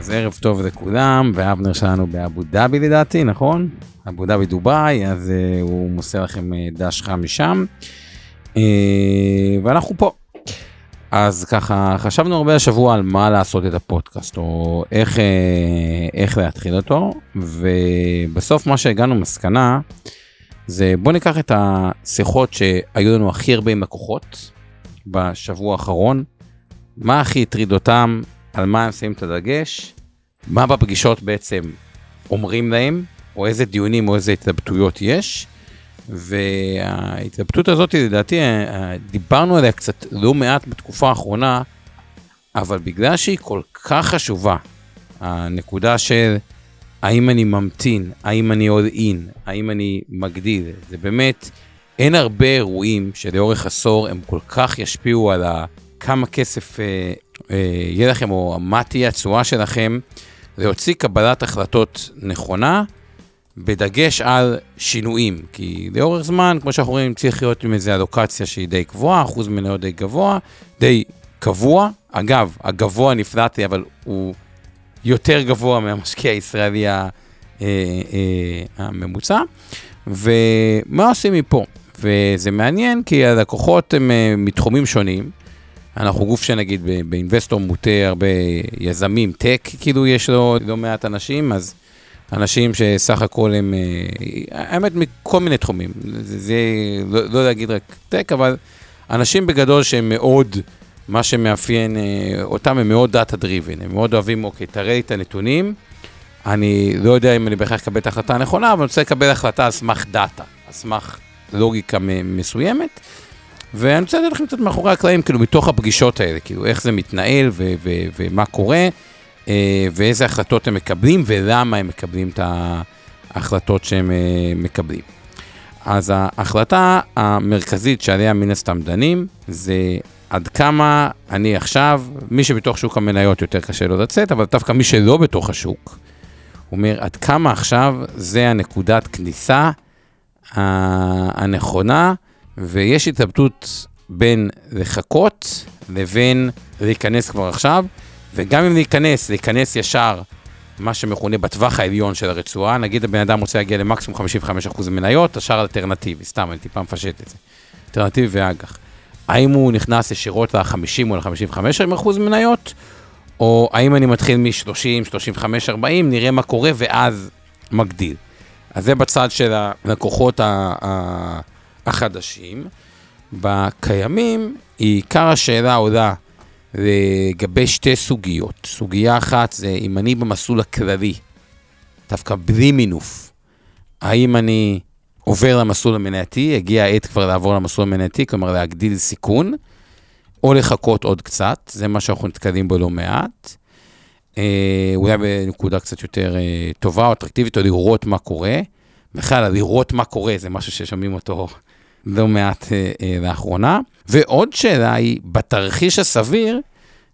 אז ערב טוב לכולם, ואבנר שלנו באבו דאבי לדעתי, נכון? אבו דאבי דובאי, אז uh, הוא מוסר לכם uh, דש חם משם. Uh, ואנחנו פה. אז ככה, חשבנו הרבה השבוע על מה לעשות את הפודקאסט, או איך, uh, איך להתחיל אותו, ובסוף מה שהגענו מסקנה, זה בוא ניקח את השיחות שהיו לנו הכי הרבה עם לקוחות בשבוע האחרון, מה הכי הטריד אותם, על מה הם שמים את הדגש, מה בפגישות בעצם אומרים להם, או איזה דיונים או איזה התלבטויות יש. וההתלבטות הזאת, לדעתי, דיברנו עליה קצת לא מעט בתקופה האחרונה, אבל בגלל שהיא כל כך חשובה, הנקודה של האם אני ממתין, האם אני all in, האם אני מגדיל, זה באמת, אין הרבה אירועים שלאורך עשור הם כל כך ישפיעו על כמה כסף אה, אה, יהיה לכם, או מה תהיה התשואה שלכם, להוציא קבלת החלטות נכונה, בדגש על שינויים. כי לאורך זמן, כמו שאנחנו רואים, צריך להיות עם איזו אלוקציה שהיא די גבוהה, אחוז מניות די גבוה, די קבוע. אגב, הגבוה נפלטתי, אבל הוא יותר גבוה מהמשקיע הישראלי אה, אה, הממוצע. ומה עושים מפה? וזה מעניין כי הלקוחות הם אה, מתחומים שונים. אנחנו גוף שנגיד באינבסטור מוטה הרבה יזמים, tech, כאילו יש לו לא מעט אנשים, אז אנשים שסך הכל הם, אה, האמת, מכל מיני תחומים. זה, זה לא, לא להגיד רק tech, אבל אנשים בגדול שהם מאוד, מה שמאפיין אה, אותם, הם מאוד data driven, הם מאוד אוהבים, אוקיי, תראה לי את הנתונים. אני לא יודע אם אני בהכרח אקבל את ההחלטה הנכונה, אבל אני רוצה לקבל החלטה על סמך דאטה, על סמך לוגיקה מסוימת. ואני רוצה לדעת לכם קצת מאחורי הקלעים, כאילו, מתוך הפגישות האלה, כאילו, איך זה מתנהל ו- ו- ומה קורה, אה, ואיזה החלטות הם מקבלים, ולמה הם מקבלים את ההחלטות שהם אה, מקבלים. אז ההחלטה המרכזית שעליה מן הסתם דנים, זה עד כמה אני עכשיו, מי שבתוך שוק המניות יותר קשה לו לצאת, אבל דווקא מי שלא בתוך השוק, אומר, עד כמה עכשיו זה הנקודת כניסה הנכונה, ויש התלבטות בין לחכות לבין להיכנס כבר עכשיו, וגם אם להיכנס, להיכנס ישר, מה שמכונה בטווח העליון של הרצועה, נגיד הבן אדם רוצה להגיע למקסימום 55% מניות, השאר אלטרנטיבי, סתם, אני טיפה מפשט את זה. אלטרנטיבי ואג"ח. האם הוא נכנס ישירות ל-50 או ל-55% מניות, או האם אני מתחיל מ-30, 35, 40, נראה מה קורה ואז מגדיל. אז זה בצד של הלקוחות החדשים. בקיימים, עיקר השאלה עולה לגבי שתי סוגיות. סוגיה אחת זה אם אני במסלול הכללי, דווקא בלי מינוף, האם אני עובר למסלול המנייתי, הגיע העת כבר לעבור למסלול המנייתי, כלומר להגדיל סיכון, או לחכות עוד קצת, זה מה שאנחנו נתקלים בו לא מעט. אה, אולי בנקודה קצת יותר אה, טובה או אטרקטיבית, או לראות מה קורה. בכלל, לראות מה קורה זה משהו ששומעים אותו לא מעט אה, אה, לאחרונה. ועוד שאלה היא, בתרחיש הסביר,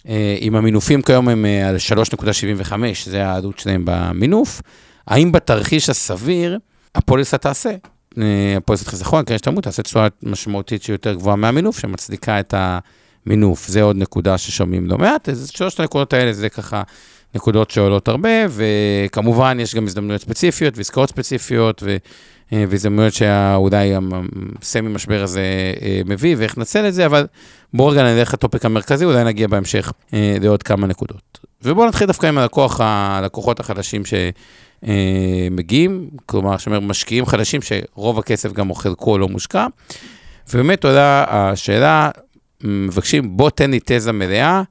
אה, אם המינופים כיום הם אה, על 3.75, זה העלות שלהם במינוף, האם בתרחיש הסביר הפוליסה תעשה? אה, הפוליסת חיסכון, קרן השתלמות, תעשה תשואה משמעותית שהיא יותר גבוהה מהמינוף, שמצדיקה את המינוף. זה עוד נקודה ששומעים לא מעט, אז שלושת הנקודות האלה זה ככה נקודות שעולות הרבה, וכמובן יש גם הזדמנויות ספציפיות ועסקאות ספציפיות. אה, והזדמנויות שאולי הסמי משבר הזה אה, מביא, ואיך נצל את זה, אבל בואו רגע נלך לטופיק המרכזי, אולי נגיע בהמשך אה, לעוד כמה נקודות. ובואו נתחיל דווקא עם הלקוח, הלקוחות החדשים שמגיעים, כלומר, שאומר משקיעים חדשים שרוב הכסף גם או חלקו לא מושקע. ובאמת עולה השאלה, מבקשים, בוא תן לי תזה מלאה,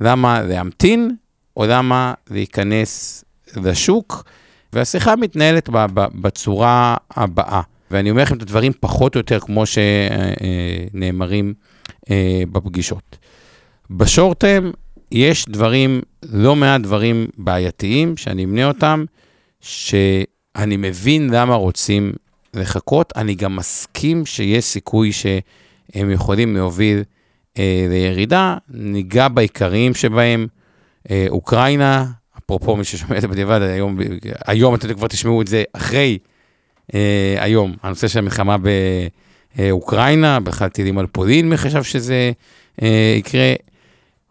למה להמתין, או למה להיכנס לשוק. והשיחה מתנהלת בצורה הבאה. ואני אומר לכם את הדברים פחות או יותר כמו שנאמרים אה, בפגישות. בשורטם יש דברים, לא מעט דברים בעייתיים, שאני אמנה אותם, שאני מבין למה רוצים לחכות, אני גם מסכים שיש סיכוי שהם יכולים להוביל אה, לירידה, ניגע בעיקריים שבהם, אה, אוקראינה, אפרופו מי ששומע את זה בדיעבד, היום, היום אתם כבר תשמעו את זה אחרי אה, היום, הנושא של המלחמה באוקראינה, בכלל טילים על פולין, מי חשב שזה אה, יקרה.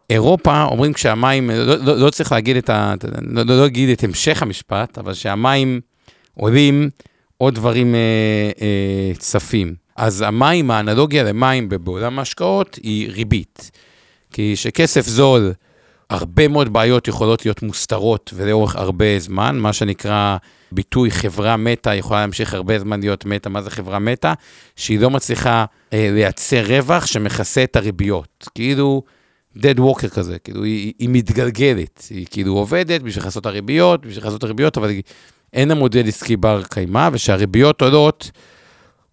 אירופה, אומרים כשהמים, לא, לא, לא צריך להגיד את ה... לא, לא להגיד את המשך המשפט, אבל שהמים עולים, עוד דברים אה, אה, צפים. אז המים, האנלוגיה למים בעולם ההשקעות היא ריבית. כי שכסף זול, הרבה מאוד בעיות יכולות להיות מוסתרות ולאורך הרבה זמן, מה שנקרא ביטוי חברה מתה יכולה להמשיך הרבה זמן להיות מתה. מה זה חברה מתה? שהיא לא מצליחה אה, לייצר רווח שמכסה את הריביות. כאילו... dead walker כזה, כאילו היא, היא מתגלגלת, היא כאילו עובדת בשביל לעשות הריביות, בשביל לעשות הריביות, אבל אין לה מודל עסקי בר קיימא, ושהריביות עולות,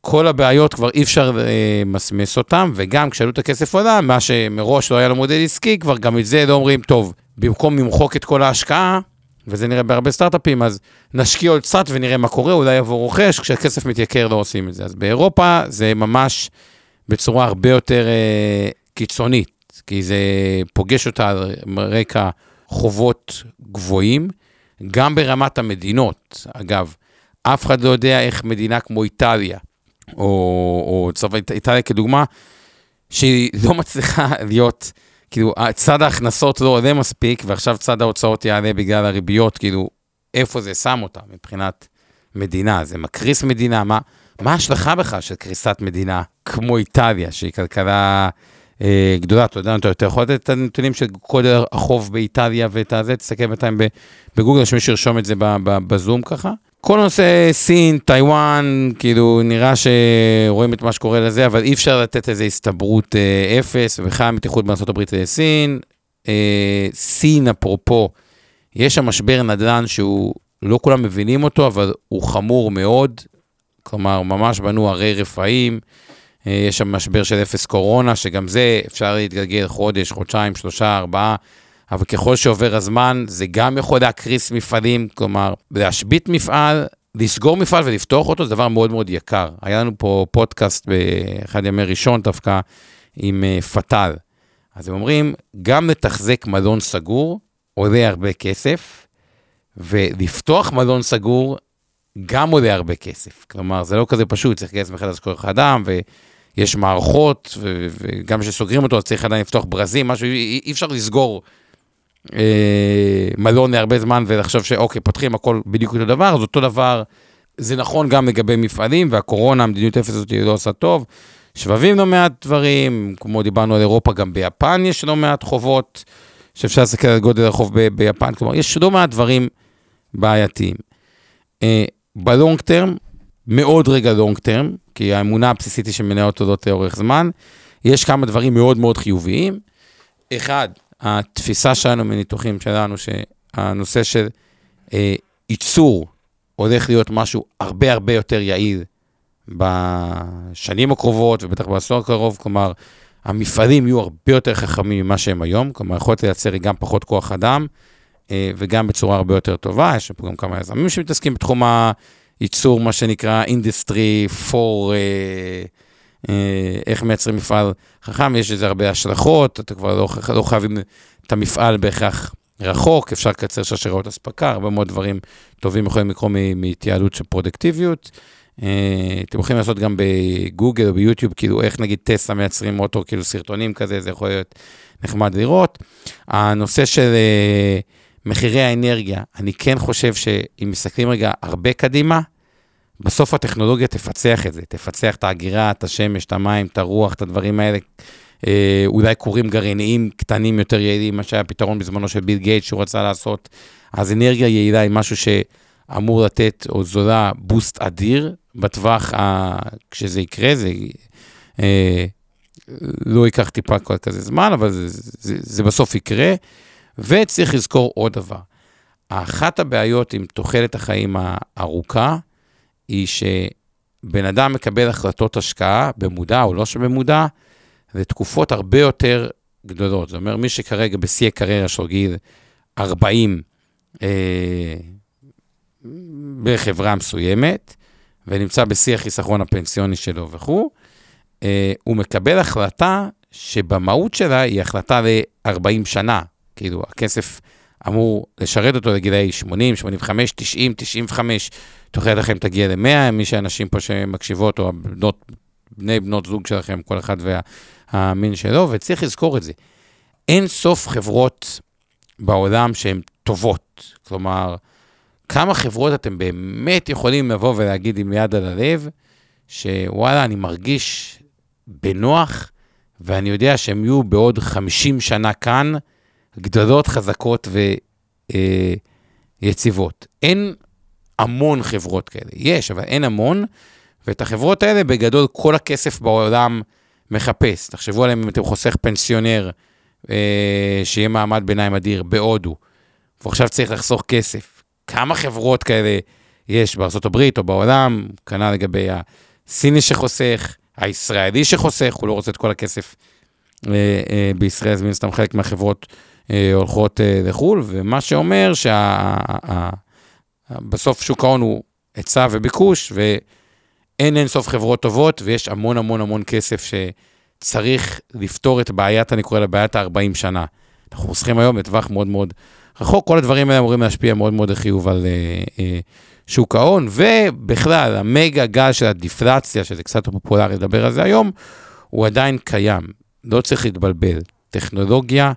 כל הבעיות כבר אי אפשר למסמס אה, אותן, וגם כשעלות הכסף עולה, מה שמראש לא היה לו מודל עסקי, כבר גם את זה לא אומרים, טוב, במקום למחוק את כל ההשקעה, וזה נראה בהרבה סטארט-אפים, אז נשקיע עוד קצת ונראה מה קורה, אולי יבוא רוכש, כשהכסף מתייקר לא עושים את זה. אז באירופה זה ממש בצורה הרבה יותר אה, קיצונית, כי זה פוגש אותה על רקע חובות גבוהים, גם ברמת המדינות. אגב, אף אחד לא יודע איך מדינה כמו איטליה, או, או צבא איטליה כדוגמה, שהיא לא מצליחה להיות, כאילו, צד ההכנסות לא עולה מספיק, ועכשיו צד ההוצאות יעלה בגלל הריביות, כאילו, איפה זה שם אותה מבחינת מדינה? זה מקריס מדינה? מה, ההשלכה בכלל של קריסת מדינה כמו איטליה, שהיא כלכלה אה, גדולה? אתה יודע, אתה יכול לתת את הנתונים של גודל החוב באיטליה ואת הזה, תסתכל בינתיים בגוגל, שמישהו ירשום את זה בזום ככה. כל נושא סין, טיוואן, כאילו נראה שרואים את מה שקורה לזה, אבל אי אפשר לתת איזו הסתברות אה, אפס, ובכלל המתיחות בארה"ב לסין. אה, סין, אפרופו, יש שם משבר נדל"ן שהוא, לא כולם מבינים אותו, אבל הוא חמור מאוד. כלומר, ממש בנו ערי רפאים. אה, יש שם משבר של אפס קורונה, שגם זה אפשר להתגלגל חודש, חודשיים, שלושה, ארבעה. אבל ככל שעובר הזמן, זה גם יכול להקריס מפעלים, כלומר, להשבית מפעל, לסגור מפעל ולפתוח אותו, זה דבר מאוד מאוד יקר. היה לנו פה פודקאסט באחד ימי ראשון דווקא עם uh, פטל. אז הם אומרים, גם לתחזק מלון סגור עולה הרבה כסף, ולפתוח מלון סגור גם עולה הרבה כסף. כלומר, זה לא כזה פשוט, צריך לגייס מחדש כוח אדם, ויש מערכות, וגם כשסוגרים אותו, אז צריך עדיין לפתוח ברזים, משהו, אי אפשר לסגור אה, מלון להרבה זמן ולחשוב שאוקיי, פותחים הכל בדיוק אותו דבר, אז אותו דבר, זה נכון גם לגבי מפעלים, והקורונה, המדיניות אפס הזאת לא עושה טוב. שבבים לא מעט דברים, כמו דיברנו על אירופה, גם ביפן יש לא מעט חובות, שאפשר להסתכל על גודל החוב ב- ביפן, כלומר, יש לא מעט דברים בעייתיים. אה, בלונג טרם, מאוד רגע לונג טרם, כי האמונה הבסיסית היא שמנהל אותו זאת לאורך זמן, יש כמה דברים מאוד מאוד חיוביים. אחד, התפיסה שלנו מניתוחים שלנו, שהנושא של אה, ייצור הולך להיות משהו הרבה הרבה יותר יעיל בשנים הקרובות ובטח בעשור הקרוב, כלומר, המפעלים יהיו הרבה יותר חכמים ממה שהם היום, כלומר, יכולת לייצר היא גם פחות כוח אדם אה, וגם בצורה הרבה יותר טובה, יש פה גם כמה יזמים שמתעסקים בתחום הייצור, מה שנקרא 4, אה, אה, איך מייצרים מפעל חכם, יש לזה הרבה השלכות, אתה כבר לא, לא חייבים את המפעל בהכרח רחוק, אפשר לקצר שרשראות אספקה, הרבה מאוד דברים טובים יכולים לקרוא מהתייעלות של פרודקטיביות. אה, אתם יכולים לעשות גם בגוגל או ביוטיוב, כאילו איך נגיד טסלה מייצרים אוטו, כאילו סרטונים כזה, זה יכול להיות נחמד לראות. הנושא של אה, מחירי האנרגיה, אני כן חושב שאם מסתכלים רגע הרבה קדימה, בסוף הטכנולוגיה תפצח את זה, תפצח את האגירה, את השמש, את המים, את הרוח, את הדברים האלה. אה, אולי קורים גרעיניים קטנים יותר יעילים, מה שהיה פתרון בזמנו של ביל גייט שהוא רצה לעשות. אז אנרגיה יעילה היא משהו שאמור לתת, או זולה, בוסט אדיר בטווח, ה... כשזה יקרה, זה אה, לא ייקח טיפה כל כזה זמן, אבל זה, זה, זה בסוף יקרה. וצריך לזכור עוד דבר, אחת הבעיות עם תוחלת החיים הארוכה, היא שבן אדם מקבל החלטות השקעה, במודע או לא שבמודע, לתקופות הרבה יותר גדולות. זאת אומרת, מי שכרגע בשיא הקריירה שלו, גיל 40, אה, בחברה מסוימת, ונמצא בשיא החיסכון הפנסיוני שלו וכו', אה, הוא מקבל החלטה שבמהות שלה היא החלטה ל-40 שנה. כאילו, הכסף אמור לשרת אותו לגילאי 80, 85, 90, 95, תוחלת לכם תגיע ל-100, מי שאנשים פה שמקשיבות, או הבנות, בני בנות זוג שלכם, כל אחד והמין שלו, וצריך לזכור את זה. אין סוף חברות בעולם שהן טובות. כלומר, כמה חברות אתם באמת יכולים לבוא ולהגיד עם יד על הלב, שוואלה, אני מרגיש בנוח, ואני יודע שהם יהיו בעוד 50 שנה כאן, גדולות, חזקות ויציבות. אה, אין המון חברות כאלה. יש, אבל אין המון, ואת החברות האלה בגדול כל הכסף בעולם מחפש. תחשבו עליהם אם אתם חוסך פנסיונר, אה, שיהיה מעמד ביניים אדיר בהודו, ועכשיו צריך לחסוך כסף. כמה חברות כאלה יש בארה"ב או בעולם, כנ"ל לגבי הסיני שחוסך, הישראלי שחוסך, הוא לא רוצה את כל הכסף אה, אה, בישראל, אז מן הסתם חלק מהחברות הולכות אה, לחו"ל, ומה שאומר שבסוף שוק ההון הוא היצע וביקוש, ואין אין סוף חברות טובות, ויש המון המון המון כסף שצריך לפתור את בעיית, אני קורא לה בעיית ה-40 שנה. אנחנו חוסכים היום לטווח מאוד מאוד רחוק, כל הדברים האלה אמורים להשפיע מאוד מאוד לחיוב על אה, אה, שוק ההון, ובכלל, המגה גל של הדיפלציה, שזה קצת פופולרי לדבר על זה היום, הוא עדיין קיים. לא צריך להתבלבל. טכנולוגיה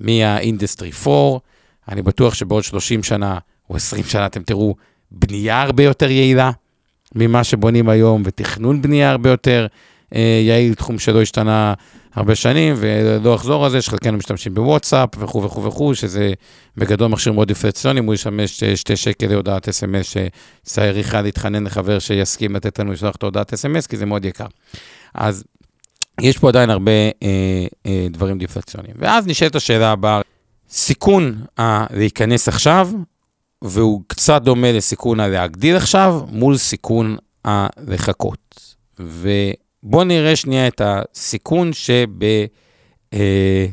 מה-Industry 4, אני בטוח שבעוד 30 שנה או 20 שנה אתם תראו בנייה הרבה יותר יעילה ממה שבונים היום, ותכנון בנייה הרבה יותר אה, יעיל, תחום שלא השתנה הרבה שנים, ולא אחזור על זה, שחלקנו משתמשים בוואטסאפ וכו' וכו' וכו', שזה בגדול מכשיר מאוד דיפרציוני, הוא ישמש שתי שקל להודעת אס.אם.אס, אחד להתחנן לחבר שיסכים לתת לנו לשלוח את ההודעת אס.אם.אס, כי זה מאוד יקר. אז יש פה עדיין הרבה אה, אה, דברים דיפלציוניים. ואז נשאלת השאלה הבאה, סיכון ה- להיכנס עכשיו, והוא קצת דומה לסיכון הלהגדיל עכשיו, מול סיכון הלחכות. ובואו נראה שנייה את הסיכון שב... אה,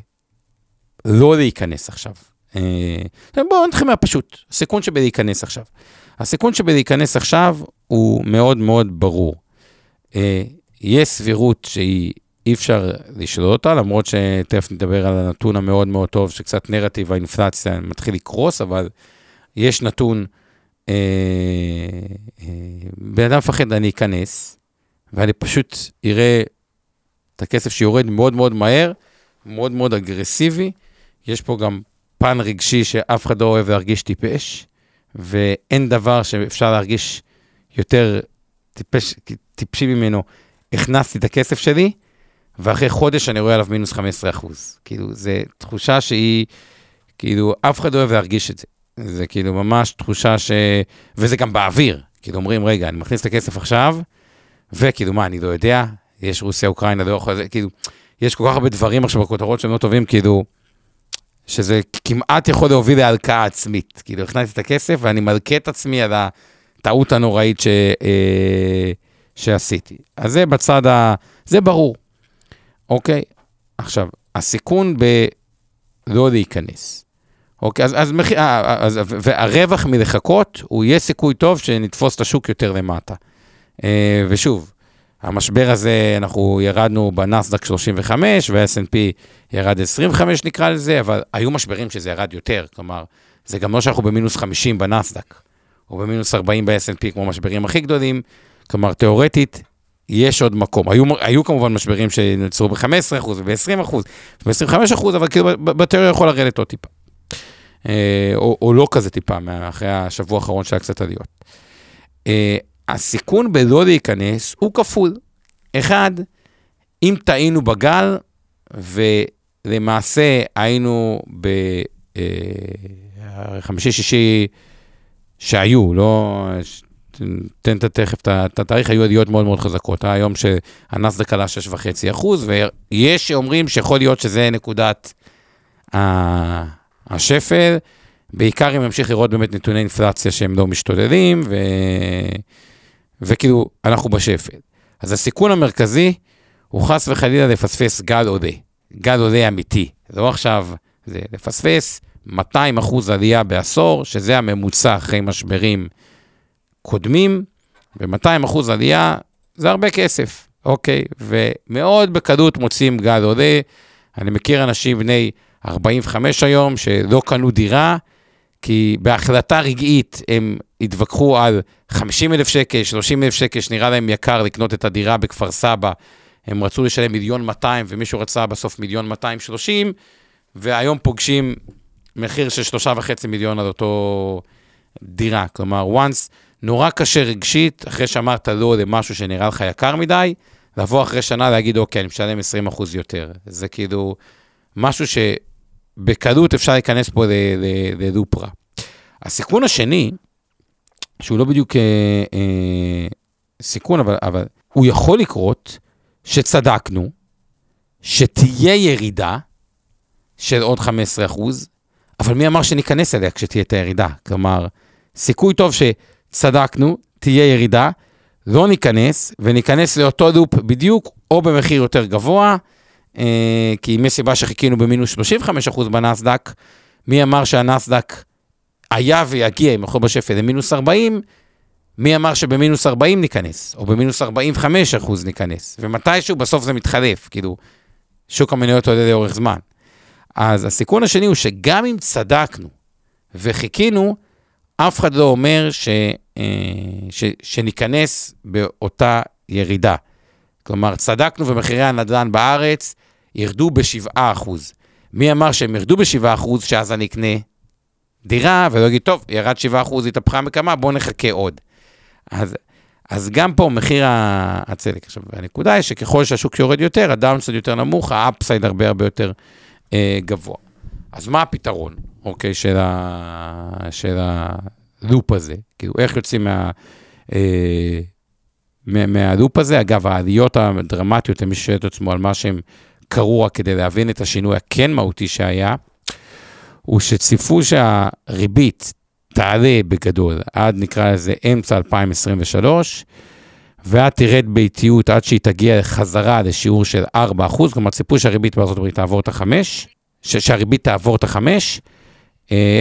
לא להיכנס עכשיו. אה, בואו נתחיל מהפשוט, הסיכון שבלהיכנס עכשיו. הסיכון שבלהיכנס עכשיו הוא מאוד מאוד ברור. אה, יש סבירות שהיא אי אפשר לשלול אותה, למרות שתכף נדבר על הנתון המאוד מאוד טוב, שקצת נרטיב האינפלציה מתחיל לקרוס, אבל יש נתון, אה, אה, בן אדם מפחד, אני אכנס, ואני פשוט אראה את הכסף שיורד מאוד מאוד מהר, מאוד מאוד אגרסיבי. יש פה גם פן רגשי שאף אחד לא אוהב להרגיש טיפש, ואין דבר שאפשר להרגיש יותר טיפש, טיפשי ממנו. הכנסתי את הכסף שלי, ואחרי חודש אני רואה עליו מינוס 15 אחוז. כאילו, זו תחושה שהיא, כאילו, אף אחד לא אוהב להרגיש את זה. זה כאילו ממש תחושה ש... וזה גם באוויר. כאילו, אומרים, רגע, אני מכניס את הכסף עכשיו, וכאילו, מה, אני לא יודע? יש רוסיה, אוקראינה, לא יכול... כאילו, יש כל כך הרבה דברים עכשיו בכותרות שהם לא טובים, כאילו, שזה כמעט יכול להוביל להלקאה עצמית. כאילו, הכנסתי את הכסף ואני מלכה את עצמי על הטעות הנוראית ש... אה, שעשיתי. אז זה בצד ה... זה ברור. אוקיי? עכשיו, הסיכון בלא להיכנס. אוקיי, אז, אז, אז, אז והרווח מלחכות, הוא יהיה סיכוי טוב שנתפוס את השוק יותר למטה. אה, ושוב, המשבר הזה, אנחנו ירדנו בנסדק 35, וה-S&P ירד 25 נקרא לזה, אבל היו משברים שזה ירד יותר, כלומר, זה גם לא שאנחנו במינוס 50 בנסדק, או במינוס 40 ב-S&P כמו המשברים הכי גדולים, כלומר, תיאורטית, יש עוד מקום. היו, היו כמובן משברים שנוצרו ב-15% וב-20% וב-25%, אבל כאילו בתיאוריה יכול לרדת עוד טיפה. אה, או, או לא כזה טיפה, אחרי השבוע האחרון שהיה קצת עליות. אה, הסיכון בלא להיכנס הוא כפול. אחד, אם טעינו בגל, ולמעשה היינו בחמישי-שישי אה, שהיו, לא תן תכף את התאריך, היו עדיות מאוד מאוד חזקות. היה יום שהנסדק עלה 6.5 אחוז, ויש שאומרים שיכול להיות שזה נקודת השפל, בעיקר אם נמשיך לראות באמת נתוני אינפלציה שהם לא משתוללים, ו... וכאילו, אנחנו בשפל. אז הסיכון המרכזי הוא חס וחלילה לפספס גל עולה, גל עולה אמיתי. לא עכשיו, זה לפספס 200 אחוז עלייה בעשור, שזה הממוצע אחרי משברים קודמים, ו-200 אחוז עלייה זה הרבה כסף, אוקיי? ומאוד בקלות מוצאים גל עולה. אני מכיר אנשים בני 45 היום שלא קנו דירה, כי בהחלטה רגעית הם התווכחו על 50 אלף שקל, 30 אלף שקל, שנראה להם יקר לקנות את הדירה בכפר סבא. הם רצו לשלם מיליון 200 ומישהו רצה בסוף מיליון 230, והיום פוגשים מחיר של שלושה וחצי מיליון על אותו דירה. כלומר, once נורא קשה רגשית, אחרי שאמרת לא למשהו שנראה לך יקר מדי, לבוא אחרי שנה להגיד, אוקיי, אני משלם 20% יותר. זה כאילו משהו שבקלות אפשר להיכנס פה ללופ רע. הסיכון השני, שהוא לא בדיוק אה, אה, סיכון, אבל, אבל הוא יכול לקרות שצדקנו, שתהיה ירידה של עוד 15 אחוז, אבל מי אמר שניכנס אליה כשתהיה את הירידה? כלומר, סיכוי טוב שצדקנו, תהיה ירידה, לא ניכנס, וניכנס לאותו לופ בדיוק, או במחיר יותר גבוה, אה, כי אם יש סיבה שחיכינו במינוס 35% בנסדק, מי אמר שהנסדק היה ויגיע, אם יכול בשפל, למינוס 40, מי אמר שבמינוס 40 ניכנס, או במינוס 45 אחוז ניכנס, ומתישהו בסוף זה מתחלף, כאילו, שוק המניות עולה לאורך זמן. אז הסיכון השני הוא שגם אם צדקנו וחיכינו, אף אחד לא אומר ש, אה, ש, שניכנס באותה ירידה. כלומר, צדקנו ומחירי הנדל"ן בארץ ירדו ב-7%. מי אמר שהם ירדו ב-7% שאז אני אקנה דירה, ולא אגיד, טוב, ירד 7%, התהפכה המגמה, בואו נחכה עוד. אז, אז גם פה מחיר הצדק. עכשיו, הנקודה היא שככל שהשוק יורד יותר, ה downside יותר נמוך, ה upside הרבה הרבה יותר אה, גבוה. אז מה הפתרון, אוקיי, של, ה, של ה loop הזה? כאילו, איך יוצאים מה... אה, מהלופ הזה, אגב, העליות הדרמטיות, למי ששואל את עצמו על מה שהם קרו רק כדי להבין את השינוי הכן מהותי שהיה, הוא שציפו שהריבית תעלה בגדול עד נקרא לזה אמצע 2023, ואת תרד באיטיות עד שהיא תגיע חזרה לשיעור של 4%, כלומר ציפו שהריבית הברית תעבור את ה-5, שהריבית תעבור את ה-5, אה,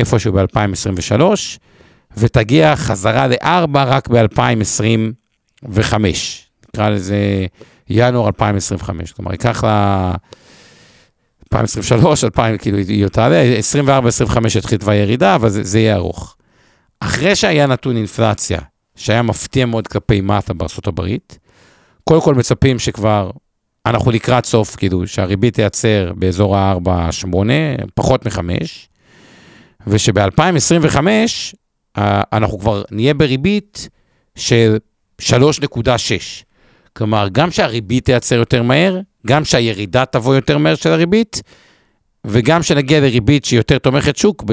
איפשהו ב-2023, ותגיע חזרה ל-4 רק ב-2025, נקרא לזה ינואר 2025, כלומר ייקח לה... 2023, 2000, כאילו היא תעלה, 24-25 יתחיל תוואי ירידה, אבל זה, זה יהיה ארוך. אחרי שהיה נתון אינפלציה, שהיה מפתיע מאוד כלפי מטה בארצות הברית, קודם כל מצפים שכבר, אנחנו לקראת סוף, כאילו, שהריבית תייצר באזור ה-4-8, פחות מ-5, ושב-2025 אנחנו כבר נהיה בריבית של 3.6. כלומר, גם שהריבית תייצר יותר מהר, גם שהירידה תבוא יותר מהר של הריבית, וגם שנגיע לריבית שהיא יותר תומכת שוק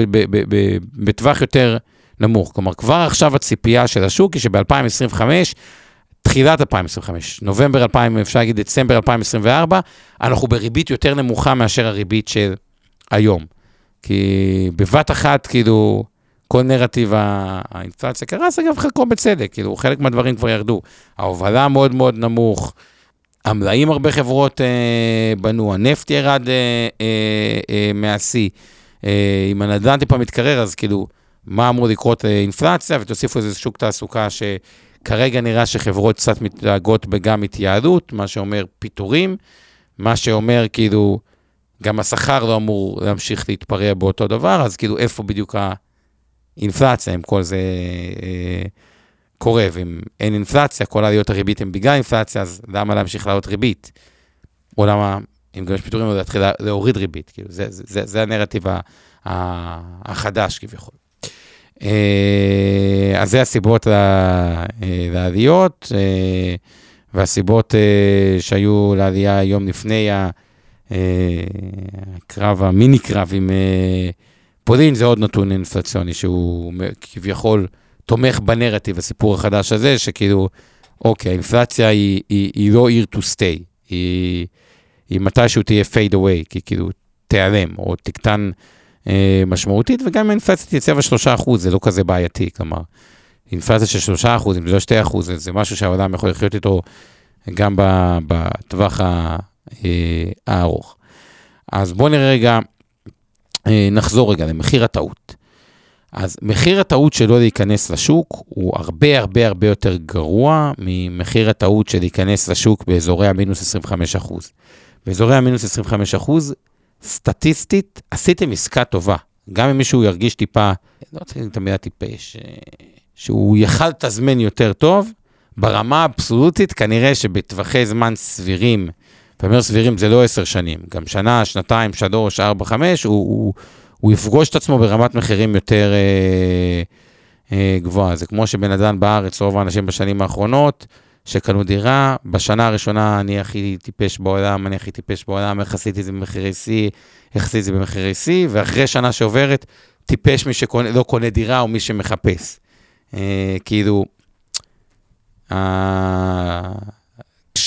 בטווח יותר נמוך. כלומר, כבר עכשיו הציפייה של השוק היא שב-2025, תחילת 2025, נובמבר 2000, אפשר להגיד דצמבר 2024, אנחנו בריבית יותר נמוכה מאשר הריבית של היום. כי בבת אחת, כאילו, כל נרטיב האינפלציה קרס, אגב, חלקו בצדק, כאילו, חלק מהדברים כבר ירדו. ההובלה מאוד מאוד נמוך, המלאים הרבה חברות אה, בנו, הנפט ירד אה, אה, אה, מהשיא. אה, אם הנדל"ן טיפה מתקרר, אז כאילו, מה אמור לקרות אה, ותוסיפו איזה שוק תעסוקה שכרגע נראה שחברות קצת מתנהגות בגם התייעלות, מה שאומר פיטורים, מה שאומר כאילו, גם השכר לא אמור להמשיך להתפרע באותו דבר, אז כאילו, איפה בדיוק האינפלציה, אם כל זה... אה, קורה, ואם אין אינפלציה, כל העליות הריבית הן בגלל אינפלציה, אז למה להמשיך לעלות ריבית? או למה, אם גם יש פיטורים, להתחיל להוריד ריבית, כאילו, זה, זה, זה, זה הנרטיב החדש כביכול. אה, אז זה הסיבות אה, לעליות, והסיבות שהיו לעלייה יום לפני הקרב, המיני קרב עם פולין, זה עוד נתון אינפלציוני שהוא כביכול תומך בנרטיב, הסיפור החדש הזה, שכאילו, אוקיי, האינפלציה היא, היא, היא לא עיר to stay, היא, היא מתישהו תהיה fade away, כי כאילו תיעלם, או תקטן אה, משמעותית, וגם אם האינפלציה תייצב על 3%, זה לא כזה בעייתי, כלומר, אינפלציה של 3%, אם זה לא 2%, זה משהו שהעולם יכול לחיות איתו גם בטווח אה, הארוך. אז בואו נראה רגע, אה, נחזור רגע למחיר הטעות. אז מחיר הטעות שלא להיכנס לשוק הוא הרבה הרבה הרבה יותר גרוע ממחיר הטעות של להיכנס לשוק באזורי המינוס 25%. באזורי המינוס 25%, סטטיסטית, עשיתם עסקה טובה. גם אם מישהו ירגיש טיפה, לא רוצה להגיד את המילה טיפש, אה, שהוא יכל לתזמן יותר טוב, ברמה האבסולוטית כנראה שבטווחי זמן סבירים ואני אומר סבירים זה לא עשר שנים, גם שנה, שנתיים, שלוש, ארבע, חמש, הוא, הוא, הוא יפגוש את עצמו ברמת מחירים יותר אה, אה, גבוהה. זה כמו שבן אדם בארץ, רוב האנשים בשנים האחרונות, שקנו דירה, בשנה הראשונה אני הכי טיפש בעולם, אני הכי טיפש בעולם, איך עשיתי את זה במחירי שיא, איך עשיתי את זה במחירי שיא, ואחרי שנה שעוברת, טיפש מי שלא קונה דירה או מי שמחפש. אה, כאילו, אה,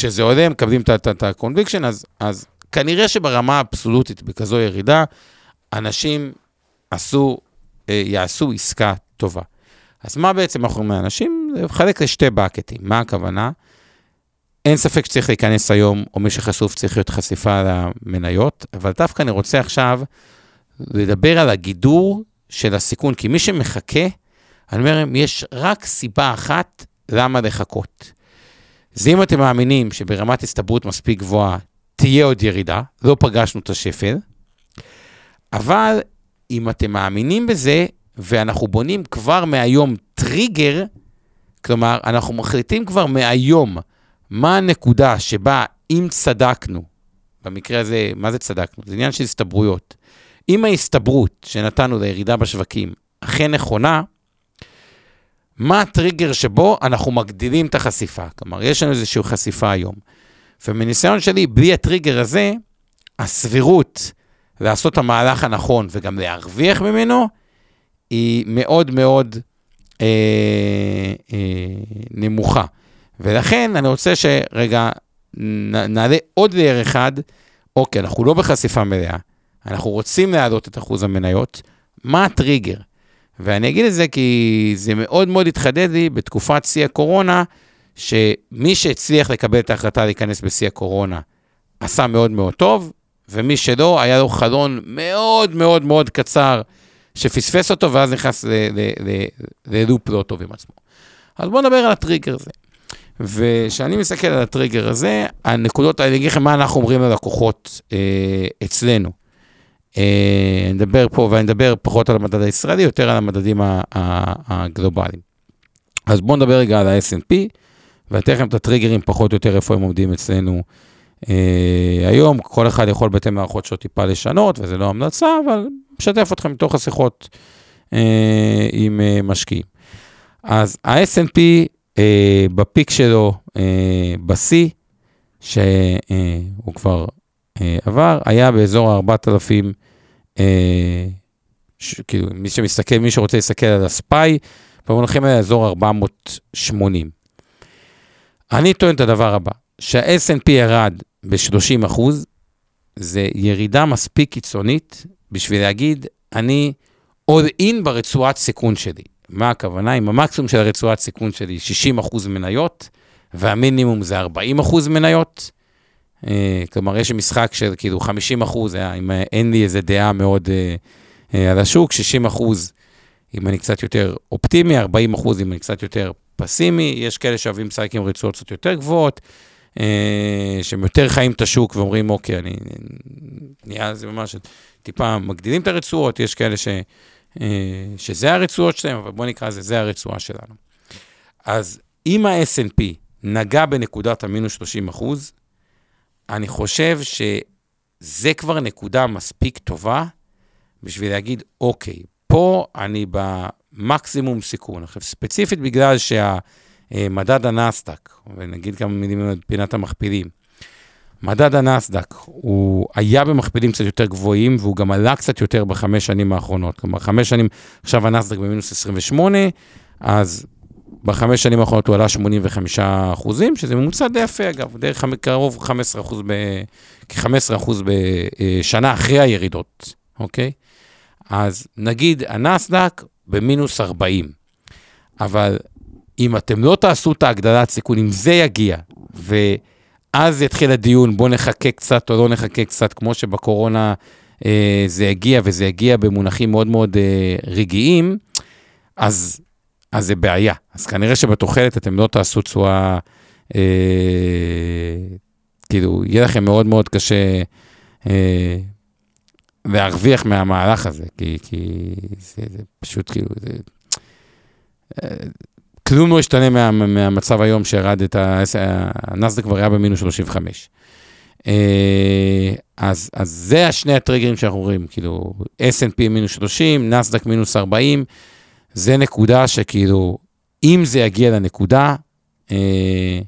כשזה עולה, מקבלים את ה-conviction, אז, אז כנראה שברמה האבסולוטית, בכזו ירידה, אנשים עשו, אה, יעשו עסקה טובה. אז מה בעצם אנחנו אומרים לאנשים? זה מחלק לשתי בקטים. מה הכוונה? אין ספק שצריך להיכנס היום, או מי שחשוף צריך להיות חשיפה למניות, אבל דווקא אני רוצה עכשיו לדבר על הגידור של הסיכון, כי מי שמחכה, אני אומר, יש רק סיבה אחת למה לחכות. זה אם אתם מאמינים שברמת הסתברות מספיק גבוהה תהיה עוד ירידה, לא פגשנו את השפל, אבל אם אתם מאמינים בזה, ואנחנו בונים כבר מהיום טריגר, כלומר, אנחנו מחליטים כבר מהיום מה הנקודה שבה אם צדקנו, במקרה הזה, מה זה צדקנו? זה עניין של הסתברויות. אם ההסתברות שנתנו לירידה בשווקים אכן נכונה, מה הטריגר שבו אנחנו מגדילים את החשיפה? כלומר, יש לנו איזושהי חשיפה היום. ומניסיון שלי, בלי הטריגר הזה, הסבירות לעשות את המהלך הנכון וגם להרוויח ממנו, היא מאוד מאוד אה, אה, נמוכה. ולכן אני רוצה שרגע נעלה עוד לייר אחד, אוקיי, אנחנו לא בחשיפה מלאה, אנחנו רוצים להעלות את אחוז המניות, מה הטריגר? ואני אגיד את זה כי זה מאוד מאוד התחדד לי בתקופת שיא הקורונה, שמי שהצליח לקבל את ההחלטה להיכנס בשיא הקורונה עשה מאוד מאוד טוב, ומי שלא, היה לו חלון מאוד מאוד מאוד קצר שפספס אותו, ואז נכנס ללופ לא טוב עם עצמו. אז בואו נדבר על הטריגר הזה. וכשאני מסתכל על הטריגר הזה, הנקודות, אני אגיד לכם מה אנחנו אומרים ללקוחות אה, אצלנו. אה, נדבר פה, ואני אדבר פחות על המדד הישראלי, יותר על המדדים הגלובליים. אז בואו נדבר רגע על ה-S&P, ואתן לכם את הטריגרים פחות או יותר איפה הם עומדים אצלנו אה, היום. כל אחד יכול בהתאם מערכות שלו טיפה לשנות, וזה לא המלצה, אבל משתף אתכם מתוך השיחות אה, עם אה, משקיעים. אז ה-S&P אה, בפיק שלו, אה, בשיא, שהוא אה, כבר עבר, היה באזור ה-4,000, אה, כאילו, מי שמסתכל, מי שרוצה להסתכל על הספיי, במונחים האלה, אזור 480. אני טוען את הדבר הבא, שה-S&P ירד ב-30 אחוז, זה ירידה מספיק קיצונית בשביל להגיד, אני all in ברצועת סיכון שלי. מה הכוונה? אם המקסימום של הרצועת סיכון שלי 60 אחוז מניות, והמינימום זה 40 אחוז מניות, אה, כלומר, יש משחק של כאילו 50 אחוז, אה, אם אין לי איזה דעה מאוד אה, על השוק, 60 אחוז, אם אני קצת יותר אופטימי, 40 אחוז, אם אני קצת יותר פסימי, יש כאלה שאוהבים לשחק עם רצועות קצת יותר גבוהות, שהם יותר חיים את השוק ואומרים, אוקיי, אני נהיה זה ממש טיפה מגדילים את הרצועות, יש כאלה ש, שזה הרצועות שלהם, אבל בואו נקרא לזה, זה הרצועה שלנו. אז אם ה-S&P נגע בנקודת המינוס 30 אחוז, אני חושב שזה כבר נקודה מספיק טובה בשביל להגיד, אוקיי, פה אני במקסימום סיכון. עכשיו, ספציפית בגלל שהמדד הנסדק, ונגיד כמה מילים על פינת המכפילים, מדד הנסדק הוא היה במכפילים קצת יותר גבוהים, והוא גם עלה קצת יותר בחמש שנים האחרונות. כלומר, חמש שנים, עכשיו הנסדק במינוס 28, אז בחמש שנים האחרונות הוא עלה 85 אחוזים, שזה ממוצע די יפה אגב, די קרוב 15 אחוז, ב, כ-15 אחוז בשנה אחרי הירידות, אוקיי? אז נגיד הנסדק במינוס 40, אבל אם אתם לא תעשו את ההגדלת סיכון, אם זה יגיע, ואז יתחיל הדיון, בואו נחכה קצת או לא נחכה קצת, כמו שבקורונה אה, זה הגיע, וזה הגיע במונחים מאוד מאוד אה, רגעיים, אז אז זה בעיה. אז כנראה שבתוחלת אתם לא תעשו תשואה, אה, כאילו, יהיה לכם מאוד מאוד קשה אה, להרוויח מהמהלך הזה, כי, כי זה, זה פשוט כאילו, זה, אה, כלום לא ישתנה מה, מהמצב היום שירד את ה... הנסדק כבר היה במינוס 35. אה, אז, אז זה השני הטריגרים שאנחנו רואים, כאילו, S&P מינוס 30, נסדק מינוס 40, זה נקודה שכאילו, אם זה יגיע לנקודה, אה,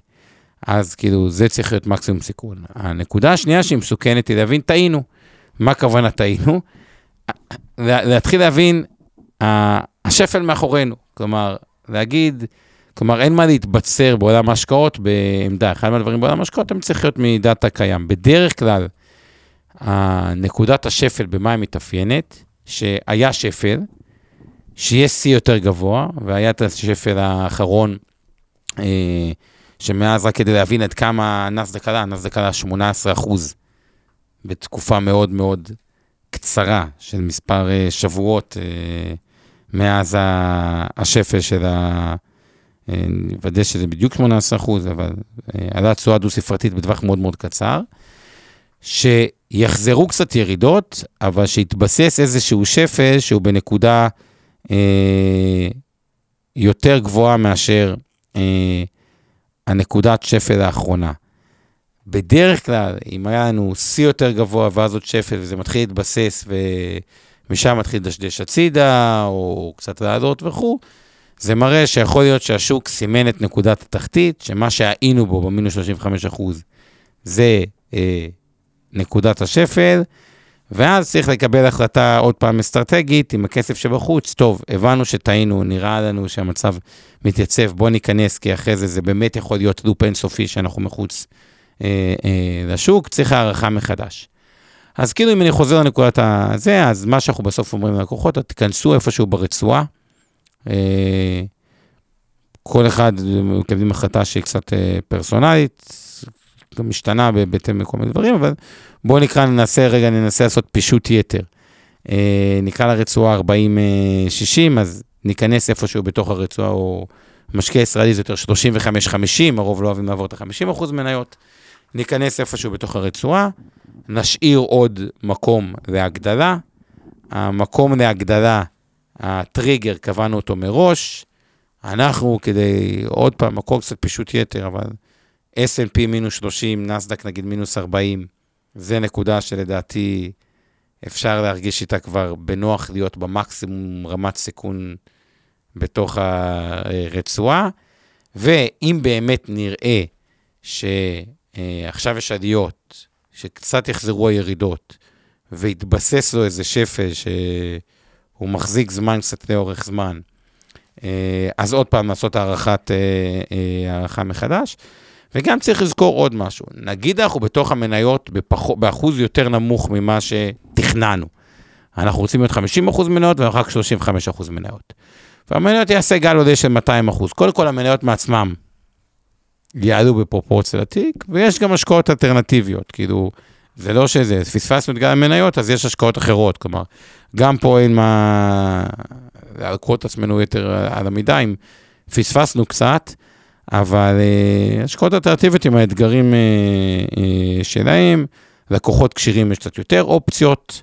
אז כאילו, זה צריך להיות מקסימום סיכון. הנקודה השנייה שהיא מסוכנת היא להבין, טעינו. מה הכוונה טעינו? להתחיל להבין, השפל מאחורינו. כלומר, להגיד, כלומר, אין מה להתבצר בעולם ההשקעות בעמדה. אחד מהדברים בעולם ההשקעות, הם צריכים להיות מדאטה קיים. בדרך כלל, נקודת השפל, במה היא מתאפיינת? שהיה שפל, שיהיה שיא יותר גבוה, והיה את השפל האחרון, אה, שמאז, רק כדי להבין עד כמה נסדק עלה, נסדק עלה 18 אחוז בתקופה מאוד מאוד קצרה של מספר אה, שבועות אה, מאז השפל של ה... נוודא שזה בדיוק 18 אחוז, אבל עלה תשואה דו-ספרתית בטווח מאוד מאוד קצר, שיחזרו קצת ירידות, אבל שיתבסס איזשהו שפל שהוא בנקודה אה, יותר גבוהה מאשר אה, הנקודת שפל האחרונה. בדרך כלל, אם היה לנו שיא יותר גבוה ואז עוד שפל וזה מתחיל להתבסס ומשם מתחיל לדשדש הצידה, או קצת לעלות וכו', זה מראה שיכול להיות שהשוק סימן את נקודת התחתית, שמה שהיינו בו במינוס 35 אחוז זה אה, נקודת השפל, ואז צריך לקבל החלטה עוד פעם אסטרטגית עם הכסף שבחוץ, טוב, הבנו שטעינו, נראה לנו שהמצב מתייצב, בוא ניכנס, כי אחרי זה זה באמת יכול להיות לופ אינסופי שאנחנו מחוץ אה, אה, לשוק, צריך הערכה מחדש. אז כאילו אם אני חוזר לנקודת הזה, אז מה שאנחנו בסוף אומרים ללקוחות, תיכנסו איפשהו ברצועה. אה, כל אחד מקבלים החלטה שהיא קצת אה, פרסונלית, גם משתנה בהתאם לכל מיני דברים, אבל בואו נקרא, ננסה רגע, ננסה לעשות פישוט יתר. אה, נקרא לרצועה 40-60, אז ניכנס איפשהו בתוך הרצועה, או משקיע ישראלי זה יותר 35-50, הרוב לא אוהבים לעבור את ה-50% מניות. ניכנס איפשהו בתוך הרצועה, נשאיר עוד מקום להגדלה. המקום להגדלה, הטריגר, קבענו אותו מראש. אנחנו, כדי, עוד פעם, מקום קצת פישוט יתר, אבל S&P מינוס 30, נסדק נגיד מינוס 40, זה נקודה שלדעתי אפשר להרגיש איתה כבר בנוח להיות במקסימום רמת סיכון בתוך הרצועה. ואם באמת נראה שעכשיו יש עליות, שקצת יחזרו הירידות, והתבסס לו איזה שפל שהוא מחזיק זמן קצת לאורך זמן, אז עוד פעם לעשות הערכת, אה, אה, הערכה מחדש. וגם צריך לזכור עוד משהו, נגיד אנחנו בתוך המניות בפח... באחוז יותר נמוך ממה שתכננו. אנחנו רוצים להיות 50% מניות ורק 35% מניות. והמניות יעשה גל עודף של 200%. קודם כל המניות מעצמם יעלו בפרופורציה לתיק, ויש גם השקעות אלטרנטיביות, כאילו, זה לא שזה, פספסנו את גל המניות, אז יש השקעות אחרות, כלומר, גם פה אין מה להלקות עצמנו יותר על המידה, אם פספסנו קצת, אבל uh, השקעות אלטרנטיביות עם האתגרים uh, uh, שלהם, לקוחות כשירים יש קצת יותר אופציות,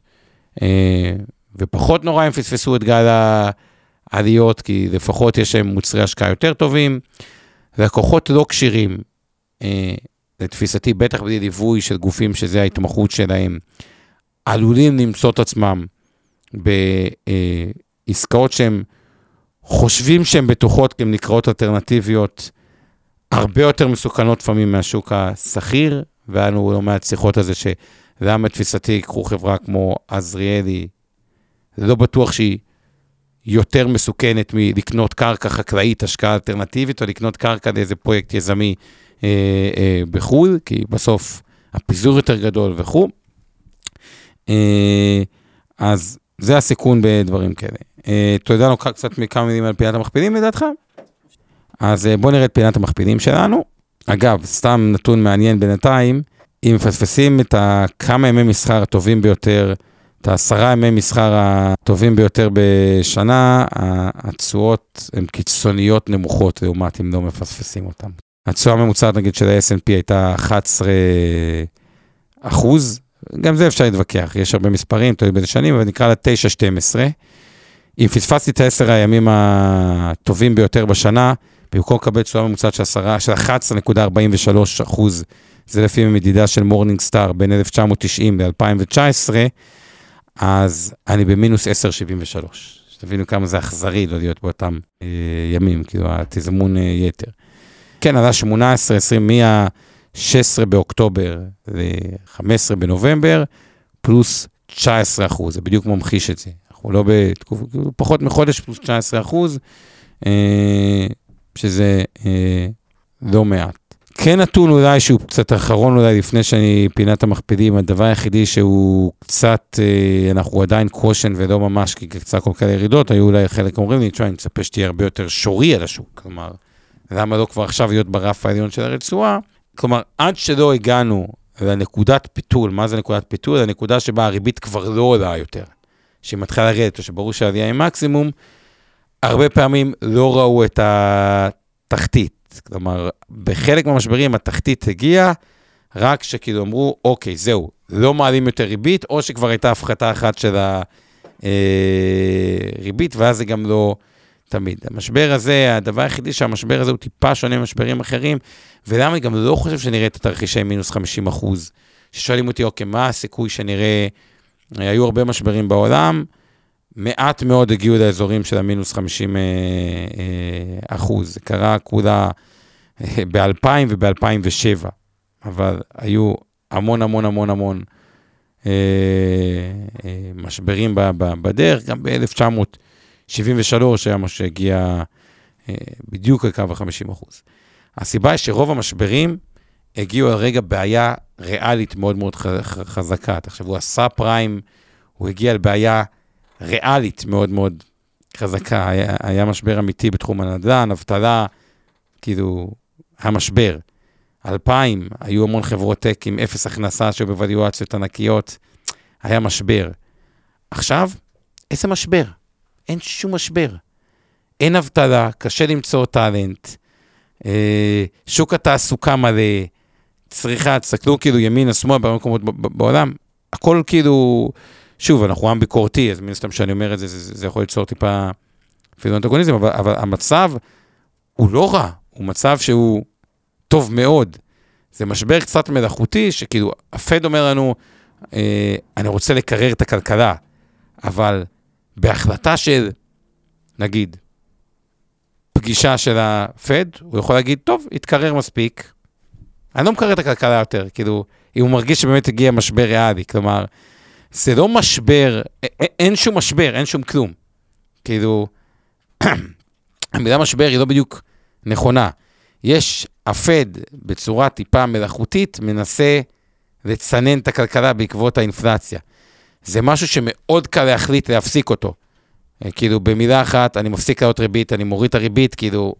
ופחות נורא הם פספסו את גל העליות, כי לפחות יש להם מוצרי השקעה יותר טובים. לקוחות לא כשירים, לתפיסתי, בטח בלי ליווי של גופים שזה ההתמחות שלהם, עלולים למצוא את עצמם בעסקאות שהם חושבים שהן בטוחות, כי הן נקראות אלטרנטיביות, הרבה יותר מסוכנות לפעמים מהשוק השכיר, והיה לנו לא מעט שיחות על זה שלמה תפיסתי ייקחו חברה כמו עזריאלי, זה לא בטוח שהיא יותר מסוכנת מלקנות קרקע חקלאית, השקעה אלטרנטיבית, או לקנות קרקע לאיזה פרויקט יזמי אה, אה, בחו"ל, כי בסוף הפיזור יותר גדול וכו'. אה, אז זה הסיכון בדברים כאלה. אה, אתה יודע לנו קצת מכמה מילים על פינת המכפילים לדעתך? אז אה, בואו נראה את פינת המכפילים שלנו. אגב, סתם נתון מעניין בינתיים, אם מפספסים את הכמה ימי מסחר הטובים ביותר, את העשרה ימי מסחר הטובים ביותר בשנה, התשואות הן קיצוניות נמוכות לעומת אם לא מפספסים אותן. התשואה הממוצעת נגיד של ה-S&P הייתה 11 אחוז, גם זה אפשר להתווכח, יש הרבה מספרים, תלוי באיזה שנים, אבל נקרא לה 9-12. אם פספסתי את העשר הימים הטובים ביותר בשנה, במקום לקבל תשואה ממוצעת של 11.43 אחוז, זה לפי מדידה של Morningstar בין 1990 ל-2019, אז אני במינוס 10.73. שתבינו כמה זה אכזרי לא להיות באותם אה, ימים, כאילו התזמון אה, יתר. כן, עלה 18, 20, מה-16 באוקטובר ל-15 בנובמבר, פלוס 19 אחוז, זה בדיוק ממחיש את זה. אנחנו לא בתקופה, כאילו פחות מחודש פלוס 19 אחוז, אה, שזה אה, לא מעט. כן נתון אולי שהוא קצת אחרון אולי לפני שאני פינת המכפילים, הדבר היחידי שהוא קצת, אה, אנחנו עדיין קושן ולא ממש, כי קצת כל כאלה ירידות, היו אולי חלק אומרים לי, תשמע, אני מצפה שתהיה הרבה יותר שורי על השוק, כלומר, למה לא כבר עכשיו להיות ברף העליון של הרצועה? כלומר, עד שלא הגענו לנקודת פיתול, מה זה נקודת פיתול? הנקודה שבה הריבית כבר לא עולה יותר, שהיא מתחילה לרדת, או שברור שהעלייה היא מקסימום, הרבה פעמים לא ראו את התחתית. כלומר, בחלק מהמשברים התחתית הגיעה, רק שכאילו אמרו, אוקיי, זהו, לא מעלים יותר ריבית, או שכבר הייתה הפחתה אחת של הריבית, ואז זה גם לא תמיד. המשבר הזה, הדבר היחידי שהמשבר הזה הוא טיפה שונה ממשברים אחרים, ולמה אני גם לא חושב שנראה את התרחישי מינוס 50 אחוז. ששואלים אותי, אוקיי, מה הסיכוי שנראה, היו הרבה משברים בעולם, מעט מאוד הגיעו לאזורים של המינוס 50 אה, אה, אחוז. זה קרה כולה אה, ב-2000 וב-2007, אבל היו המון המון המון המון משברים בדרך, גם ב-1973 היה מה שהגיע בדיוק לקו ה-50 אחוז. הסיבה היא שרוב המשברים הגיעו על רגע בעיה ריאלית מאוד מאוד חזקה. תחשבו, הסאב פריים, הוא הגיע על בעיה ריאלית מאוד מאוד חזקה. היה, היה משבר אמיתי בתחום הנדל"ן, אבטלה, כאילו, היה משבר. 2000, היו המון חברות טק עם אפס הכנסה שהיו בווליואציות ענקיות, היה משבר. עכשיו, איזה משבר? אין שום משבר. אין אבטלה, קשה למצוא טאלנט, אה, שוק התעסוקה מלא, צריכה, תסתכלו כאילו ימינה, שמאל, במקומות בעולם, הכל כאילו, שוב, אנחנו עם ביקורתי, אז מן הסתם שאני אומר את זה, זה, זה יכול ליצור טיפה אפילו אבל, אבל המצב הוא לא רע, הוא מצב שהוא טוב מאוד. זה משבר קצת מלאכותי, שכאילו, הפד אומר לנו, אה, אני רוצה לקרר את הכלכלה, אבל בהחלטה של, נגיד, פגישה של הפד, הוא יכול להגיד, טוב, התקרר מספיק, אני לא מקרר את הכלכלה יותר, כאילו, אם הוא מרגיש שבאמת הגיע משבר ריאלי, כלומר, זה לא משבר, אין שום משבר, אין שום כלום. כאילו, המילה משבר היא לא בדיוק נכונה. יש, הפד בצורה טיפה מלאכותית מנסה לצנן את הכלכלה בעקבות האינפלציה. זה משהו שמאוד קל להחליט להפסיק אותו. כאילו, במילה אחת, אני מפסיק לעלות ריבית, אני מוריד את הריבית, כאילו,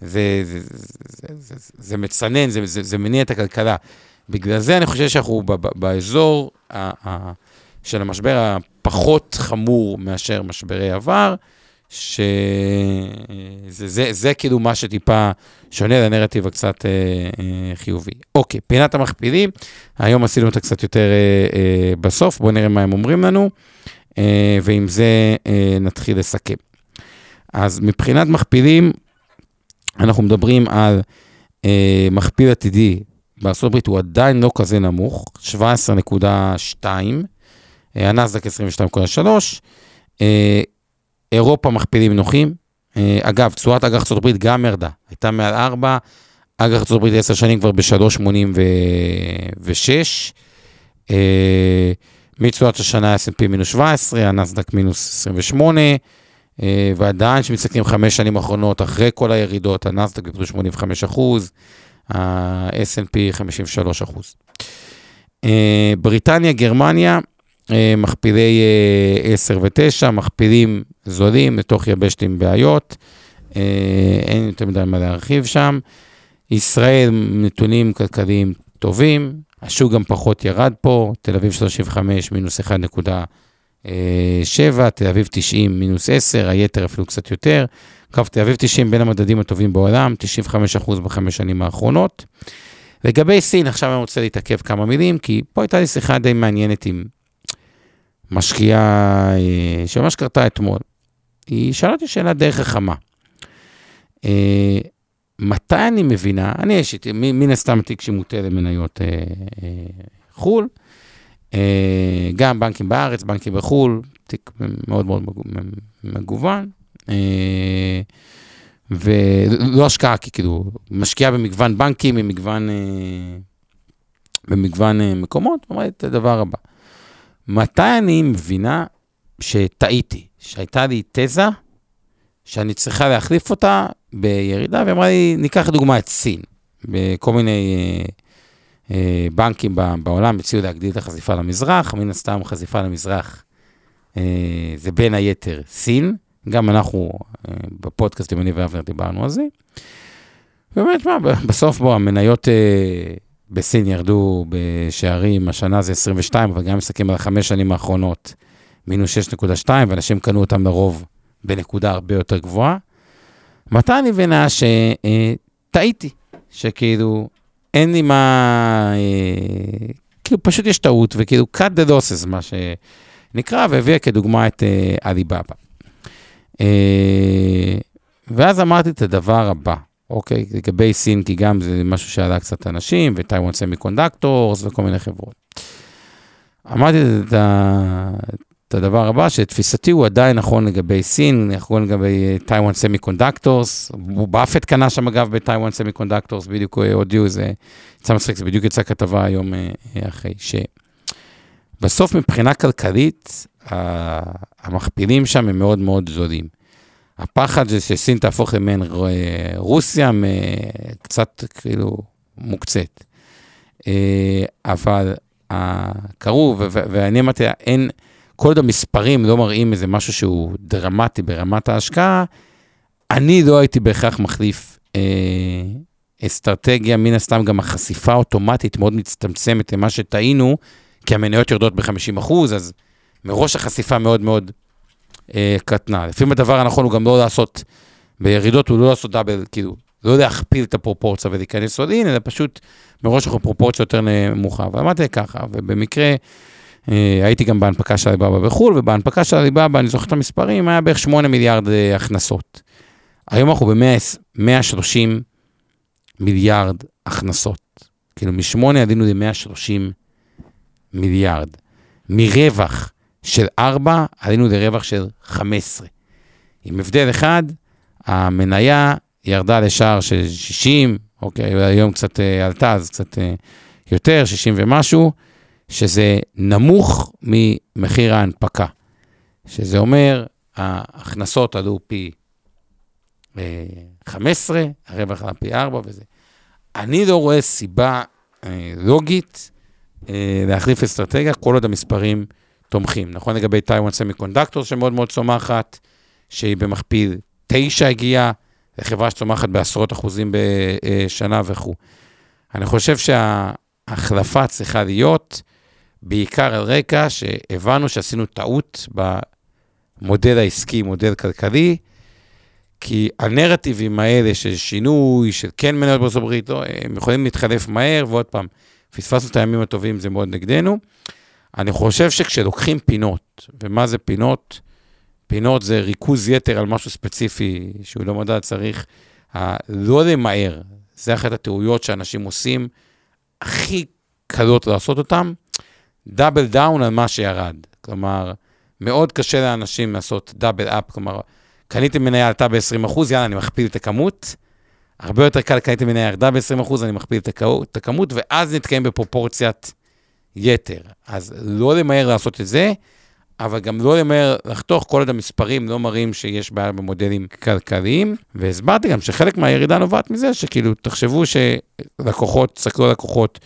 זה, זה, זה, זה, זה, מצנן, זה, זה, זה מניע את הכלכלה. בגלל זה אני חושב שאנחנו באזור ה, ה, של המשבר הפחות חמור מאשר משברי עבר, שזה זה, זה כאילו מה שטיפה שונה לנרטיב הקצת אה, אה, חיובי. אוקיי, פינת המכפילים, היום עשינו אותה קצת יותר אה, אה, בסוף, בואו נראה מה הם אומרים לנו, אה, ועם זה אה, נתחיל לסכם. אז מבחינת מכפילים, אנחנו מדברים על אה, מכפיל עתידי הברית, הוא עדיין לא כזה נמוך, 17.2, אה, הנסדק 22.3, אה, אירופה מכפילים נוחים. אה, אגב, תשואת אג"ח ארצות הברית גם ירדה, הייתה מעל 4, אג"ח ארצות הברית 10 שנים כבר ב-3.86. אה, מתשואת השנה S&P מינוס 17, הנסדק מינוס 28, אה, ועדיין כשמסתכלים חמש שנים אחרונות, אחרי כל הירידות, הנסדק גידלו 85 אחוז, ה-S&P 53 אחוז. אה, בריטניה, גרמניה, אה, מכפילי 10 ו-9, מכפילים זולים לתוך יבשת עם בעיות, אין יותר מדי מה להרחיב שם. ישראל, נתונים כלכליים טובים, השוק גם פחות ירד פה, תל אביב 35 מינוס 1. 7, תל אביב 90 מינוס 10, היתר אפילו קצת יותר. אגב, תל אביב 90 בין המדדים הטובים בעולם, 95% בחמש שנים האחרונות. לגבי סין, עכשיו אני רוצה להתעכב כמה מילים, כי פה הייתה לי שיחה די מעניינת עם משקיעה אה, שממש קרתה אתמול. היא שאלה אותי שאלה די חכמה. אה, מתי אני מבינה, אני יש איתי, מן הסתם תיק שמוטה למניות אה, אה, חו"ל, אה, גם בנקים בארץ, בנקים בחו"ל, תיק מאוד מאוד מגוון. אה, ולא השקעה, כי כאילו, משקיעה במגוון בנקים, במגוון, אה, במגוון אה, מקומות, אומרת את הדבר הבא. מתי אני מבינה שטעיתי, שהייתה לי תזה שאני צריכה להחליף אותה בירידה, והיא אמרה לי, ניקח דוגמה את סין, בכל מיני אה, אה, בנקים בעולם הציעו להגדיל את החשיפה למזרח, מן הסתם חשיפה למזרח אה, זה בין היתר סין, גם אנחנו אה, בפודקאסט עם אני ואבנר דיברנו על זה. באמת, מה, בסוף בוא, המניות אה, בסין ירדו בשערים, השנה זה 22, אבל גם מסתכלים על החמש שנים האחרונות, מינוס 6.2, ואנשים קנו אותם לרוב בנקודה הרבה יותר גבוהה. מתי אני מבינה שטעיתי, אה, שכאילו אין לי מה, אה, כאילו פשוט יש טעות, וכאילו cut the losses, מה שנקרא, והביאה כדוגמה את אה, עליבאבא. אה, ואז אמרתי את הדבר הבא, אוקיי? לגבי סין, כי גם זה משהו שעלה קצת אנשים, וטייוואן סמי קונדקטורס וכל מיני חברות. אמרתי את, את הדבר הבא, שתפיסתי הוא עדיין נכון לגבי סין, נכון לגבי Taiwan Semiconductors. באפט קנה שם אגב ב Taiwan Semiconductors, בדיוק אה, הודיעו, זה יצא מצחיק, זה בדיוק יצא כתבה היום אה, אחרי, שבסוף מבחינה כלכלית, המכפילים שם הם מאוד מאוד זולים. הפחד זה שסין תהפוך למעין רוסיה קצת כאילו מוקצת. אה, אבל קרו, ואני אמרתי, אין, כל עוד המספרים לא מראים איזה משהו שהוא דרמטי ברמת ההשקעה, אני לא הייתי בהכרח מחליף אה, אסטרטגיה, מן הסתם גם החשיפה האוטומטית מאוד מצטמצמת למה שטעינו, כי המניות יורדות ב-50 אז מראש החשיפה מאוד מאוד אה, קטנה. לפעמים הדבר הנכון הוא גם לא לעשות, בירידות הוא לא לעשות דאבל, כאילו, לא להכפיל את הפרופורציה ולהיכנס עוד אין, אלא פשוט מראש אנחנו פרופורציה יותר נמוכה. ואמרתי ככה, ובמקרה, אה, הייתי גם בהנפקה של עליבאבא בחו"ל, ובהנפקה של עליבאבא, אני זוכר את המספרים, היה בערך 8 מיליארד אה, הכנסות. היום אנחנו ב-130 מיליארד הכנסות. כאילו, מ-8 עלינו ל-130 מיליארד. מרווח של 4, עלינו לרווח של 15. עם הבדל אחד, המניה ירדה לשער של 60, אוקיי, היום קצת uh, עלתה, אז קצת uh, יותר, 60 ומשהו, שזה נמוך ממחיר ההנפקה. שזה אומר, ההכנסות עלו פי uh, אה, 15, הרווח עלה פי 4 וזה. אני לא רואה סיבה uh, לוגית uh, להחליף אסטרטגיה כל עוד המספרים תומכים. נכון לגבי טיוואן סמי קונדקטור שמאוד מאוד צומחת, שהיא במכפיל 9 הגיעה, זו חברה שצומחת בעשרות אחוזים בשנה וכו'. אני חושב שההחלפה צריכה להיות בעיקר על רקע שהבנו שעשינו טעות במודל העסקי, מודל כלכלי, כי הנרטיבים האלה של שינוי, של כן מניות בארצות הברית, לא, הם יכולים להתחלף מהר, ועוד פעם, פספסנו את הימים הטובים, זה מאוד נגדנו. אני חושב שכשלוקחים פינות, ומה זה פינות? פינות זה ריכוז יתר על משהו ספציפי שהוא לא מדע, צריך uh, לא למהר. זה אחת הטעויות שאנשים עושים, הכי קלות לעשות אותן, double down על מה שירד. כלומר, מאוד קשה לאנשים לעשות double up, כלומר, קניתי מניה עלתה ב-20%, יאללה, אני מכפיל את הכמות. הרבה יותר קל קניתי מניה ירדה ב-20%, אני מכפיל את הכמות, ואז נתקיים בפרופורציית יתר. אז לא למהר לעשות את זה, אבל גם לא למהר לחתוך כל עוד המספרים לא מראים שיש בעיה במודלים כלכליים. והסברתי גם שחלק מהירידה נובעת מזה שכאילו, תחשבו שלקוחות, תסתכלו לקוחות,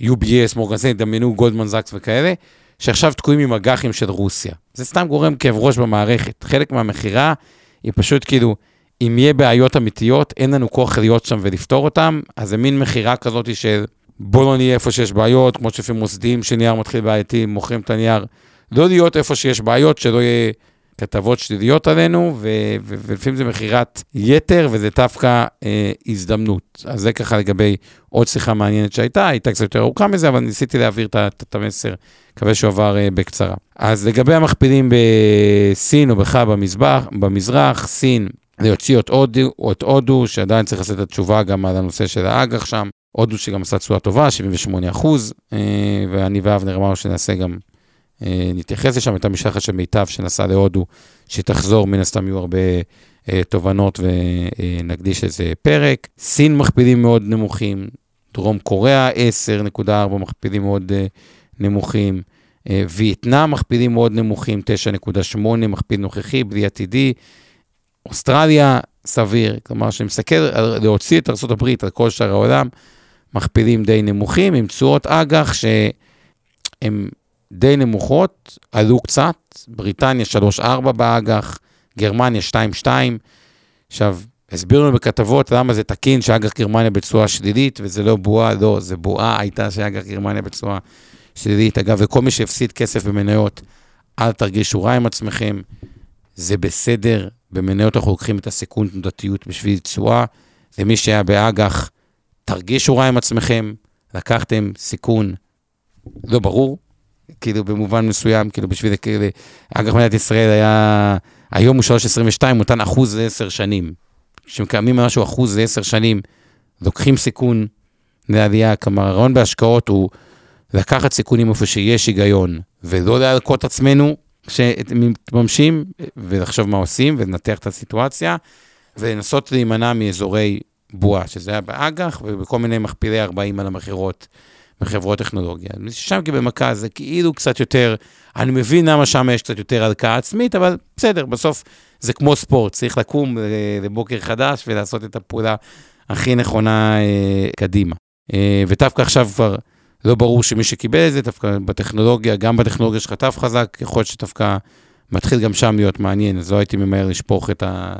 UBS, מורגנסי, דמיינו גולדמן זקס וכאלה, שעכשיו תקועים עם אג"חים של רוסיה. זה סתם גורם כאב ראש במערכת. חלק מהמכירה היא פשוט כאילו, אם יהיה בעיות אמיתיות, אין לנו כוח להיות שם ולפתור אותם, אז זה מין מכירה כזאת של בוא לא נהיה איפה שיש בעיות, כמו שלפעמים מוסדים שנייר מתחיל בעייתי, מוכרים את הנייר. לא להיות איפה שיש בעיות, שלא יהיה כתבות שליליות עלינו, ו- ו- ולפעמים זה מכירת יתר, וזה דווקא אה, הזדמנות. אז זה ככה לגבי עוד שיחה מעניינת שהייתה, הייתה קצת יותר ארוכה מזה, אבל ניסיתי להעביר את המסר, מקווה שהוא עבר אה, בקצרה. אז לגבי המכפילים בסין או בכלל במזרח, במזרח, סין הודו, את הודו, שעדיין צריך לעשות את התשובה גם על הנושא של האג"ח שם. הודו שגם עשה תשואה טובה, 78 אחוז, אה, ואני ואבנר אמרנו שנעשה גם, אה, נתייחס לשם, הייתה משלחת של מיטב שנסעה להודו, שתחזור, מן הסתם יהיו הרבה אה, תובנות ונקדיש איזה פרק. סין מכפילים מאוד נמוכים, דרום קוריאה 10.4 מכפילים מאוד נמוכים. וייטנאם מכפילים מאוד נמוכים, 9.8 מכפיל נוכחי, בלי עתידי. אוסטרליה, סביר, כלומר, שמסתכל להוציא את ארה"ב על כל שאר העולם, מכפילים די נמוכים, עם תשואות אג"ח שהן די נמוכות, עלו קצת, בריטניה 3-4 באג"ח, גרמניה 2-2. עכשיו, הסבירו לנו בכתבות למה זה תקין שאג"ח גרמניה בתשואה שלילית, וזה לא בועה, לא, זה בועה הייתה שאג"ח גרמניה בתשואה שלילית. אגב, וכל מי שהפסיד כסף במניות, אל תרגישו רע עם עצמכם, זה בסדר, במניות אנחנו לוקחים את הסיכון תנודתיות בשביל תשואה, ומי שהיה באג"ח, תרגישו רע עם עצמכם, לקחתם סיכון לא ברור, כאילו במובן מסוים, כאילו בשביל, כאילו, אג"ח מדינת ישראל היה, היום הוא 3.22, הוא נתן אחוז ל-10 שנים. כשמקיימים משהו אחוז ל-10 שנים, לוקחים סיכון לעלייה, כלומר הרעיון בהשקעות הוא לקחת סיכונים איפה שיש היגיון, ולא להלקות עצמנו כשמתממשים, ולחשוב מה עושים, ולנתח את הסיטואציה, ולנסות להימנע מאזורי בועה, שזה היה באג"ח ובכל מיני מכפילי 40 על המכירות בחברות טכנולוגיה. שם במכה זה כאילו קצת יותר, אני מבין למה שם יש קצת יותר הלקאה עצמית, אבל בסדר, בסוף זה כמו ספורט, צריך לקום לבוקר חדש ולעשות את הפעולה הכי נכונה אה, קדימה. אה, ודווקא עכשיו כבר לא ברור שמי שקיבל את זה, דווקא בטכנולוגיה, גם בטכנולוגיה שחטף חזק, יכול להיות שדווקא מתחיל גם שם להיות מעניין, אז לא הייתי ממהר לשפוך את ה...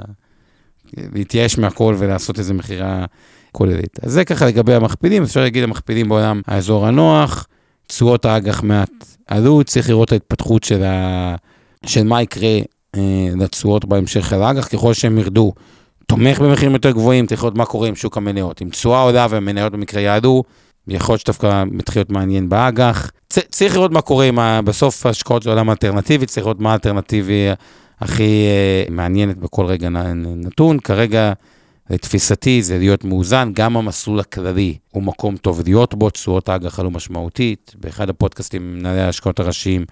להתייאש מהכל ולעשות איזו מכירה כוללת. אז זה ככה לגבי המכפילים, אפשר להגיד המכפילים בעולם האזור הנוח, תשואות האג"ח מעט עלו, צריך לראות ההתפתחות של, ה... של מה יקרה אה, לתשואות בהמשך של האג"ח, ככל שהם ירדו, תומך במחירים יותר גבוהים, צריך לראות מה קורה עם שוק המניות. אם תשואה עולה והמניות במקרה יעלו, יכול להיות שדווקא מתחיל להיות מעניין באג"ח. צריך לראות מה קורה עם ה... בסוף השקעות זה עולם אלטרנטיבי, צריך לראות מה האלטרנטיבי הכי uh, מעניינת בכל רגע נתון. כרגע, לתפיסתי, זה להיות מאוזן. גם המסלול הכללי הוא מקום טוב להיות בו, תשואות האג"ח עלו משמעותית. באחד הפודקאסטים עם מנהלי ההשקעות הראשיים,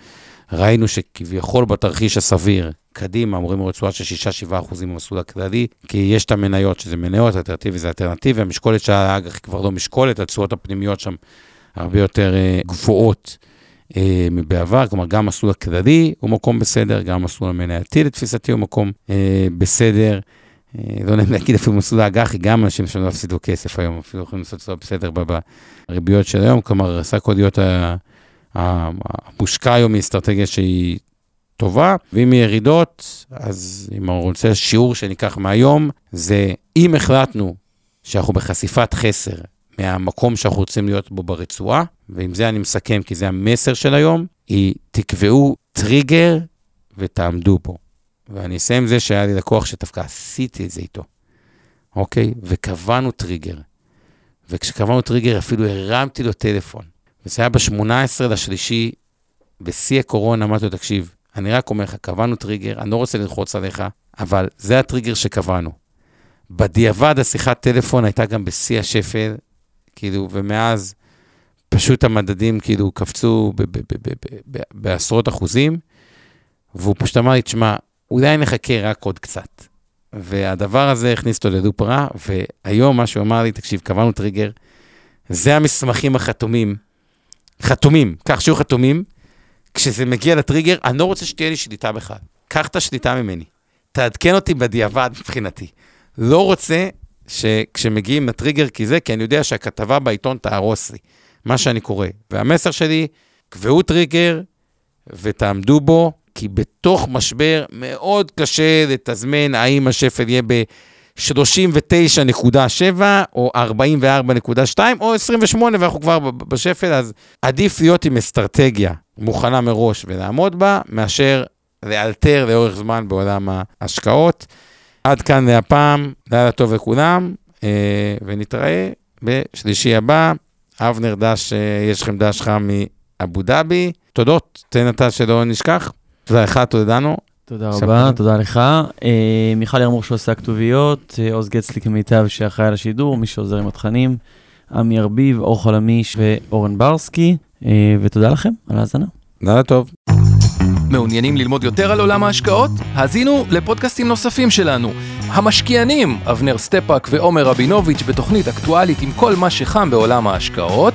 ראינו שכביכול בתרחיש הסביר, קדימה, אמורים תשואה של 6-7 אחוזים במסלול הכללי, כי יש את המניות, שזה מניות, אלטרנטיבי זה אלטרנטיבי, המשקולת של האג"ח היא כבר לא משקולת, התשואות הפנימיות שם הרבה יותר uh, גבוהות. אה, מבעבר, כלומר גם המסלול הכללי הוא מקום בסדר, גם המסלול המנייתי לתפיסתי הוא מקום אה, בסדר. אה, לא נעים להגיד אפילו מסלול האג"חי, גם אנשים שלא הפסידו כסף היום, אפילו יכולים לעשות זה בסדר בריביות של היום, כלומר סך הכל להיות המושקע היום מאסטרטגיה שהיא טובה, ואם ירידות, אז אם אני רוצה שיעור שניקח מהיום, זה אם החלטנו שאנחנו בחשיפת חסר מהמקום שאנחנו רוצים להיות בו ברצועה, ועם זה אני מסכם, כי זה המסר של היום, היא תקבעו טריגר ותעמדו בו. ואני אסיים זה שהיה לי לקוח שדווקא עשיתי את זה איתו, אוקיי? וקבענו טריגר. וכשקבענו טריגר אפילו הרמתי לו טלפון. וזה היה ב-18 לשלישי, בשיא הקורונה, אמרתי לו, תקשיב, אני רק אומר לך, קבענו טריגר, אני לא רוצה ללחוץ עליך, אבל זה הטריגר שקבענו. בדיעבד השיחת טלפון הייתה גם בשיא השפל, כאילו, ומאז פשוט המדדים כאילו קפצו בעשרות אחוזים, והוא פשוט אמר לי, תשמע, אולי נחכה רק עוד קצת. והדבר הזה הכניס אותו לדופ רע, והיום מה שהוא אמר לי, תקשיב, קבענו טריגר, זה המסמכים החתומים, חתומים, כך שיהיו חתומים, כשזה מגיע לטריגר, אני לא רוצה שתהיה לי שליטה בכלל. קח את השליטה ממני. תעדכן אותי בדיעבד מבחינתי. לא רוצה שכשמגיעים לטריגר כי זה, כי אני יודע שהכתבה בעיתון תהרוס לי, מה שאני קורא. והמסר שלי, קבעו טריגר ותעמדו בו, כי בתוך משבר מאוד קשה לתזמן האם השפל יהיה ב-39.7 או 44.2 או 28 ואנחנו כבר בשפל, אז עדיף להיות עם אסטרטגיה מוכנה מראש ולעמוד בה, מאשר לאלתר לאורך זמן בעולם ההשקעות. עד כאן להפעם, לילה טוב לכולם, אה, ונתראה בשלישי הבא. אבנר דש, אה, יש לכם דש חם מאבו דאבי. תודות, תן אתה שלא נשכח. תודה לך, תודה לנו. תודה רבה, תודה לך. אה, מיכל ירמור שעושה כתוביות, אה, עוז גצלי כמיטב שאחראי על השידור, מי שעוזר עם התכנים, עמי ארביב, אור חלמיש ואורן ברסקי, אה, ותודה לכם על ההאזנה. לילה טוב. מעוניינים ללמוד יותר על עולם ההשקעות? האזינו לפודקאסטים נוספים שלנו. המשקיענים, אבנר סטפאק ועומר רבינוביץ' בתוכנית אקטואלית עם כל מה שחם בעולם ההשקעות.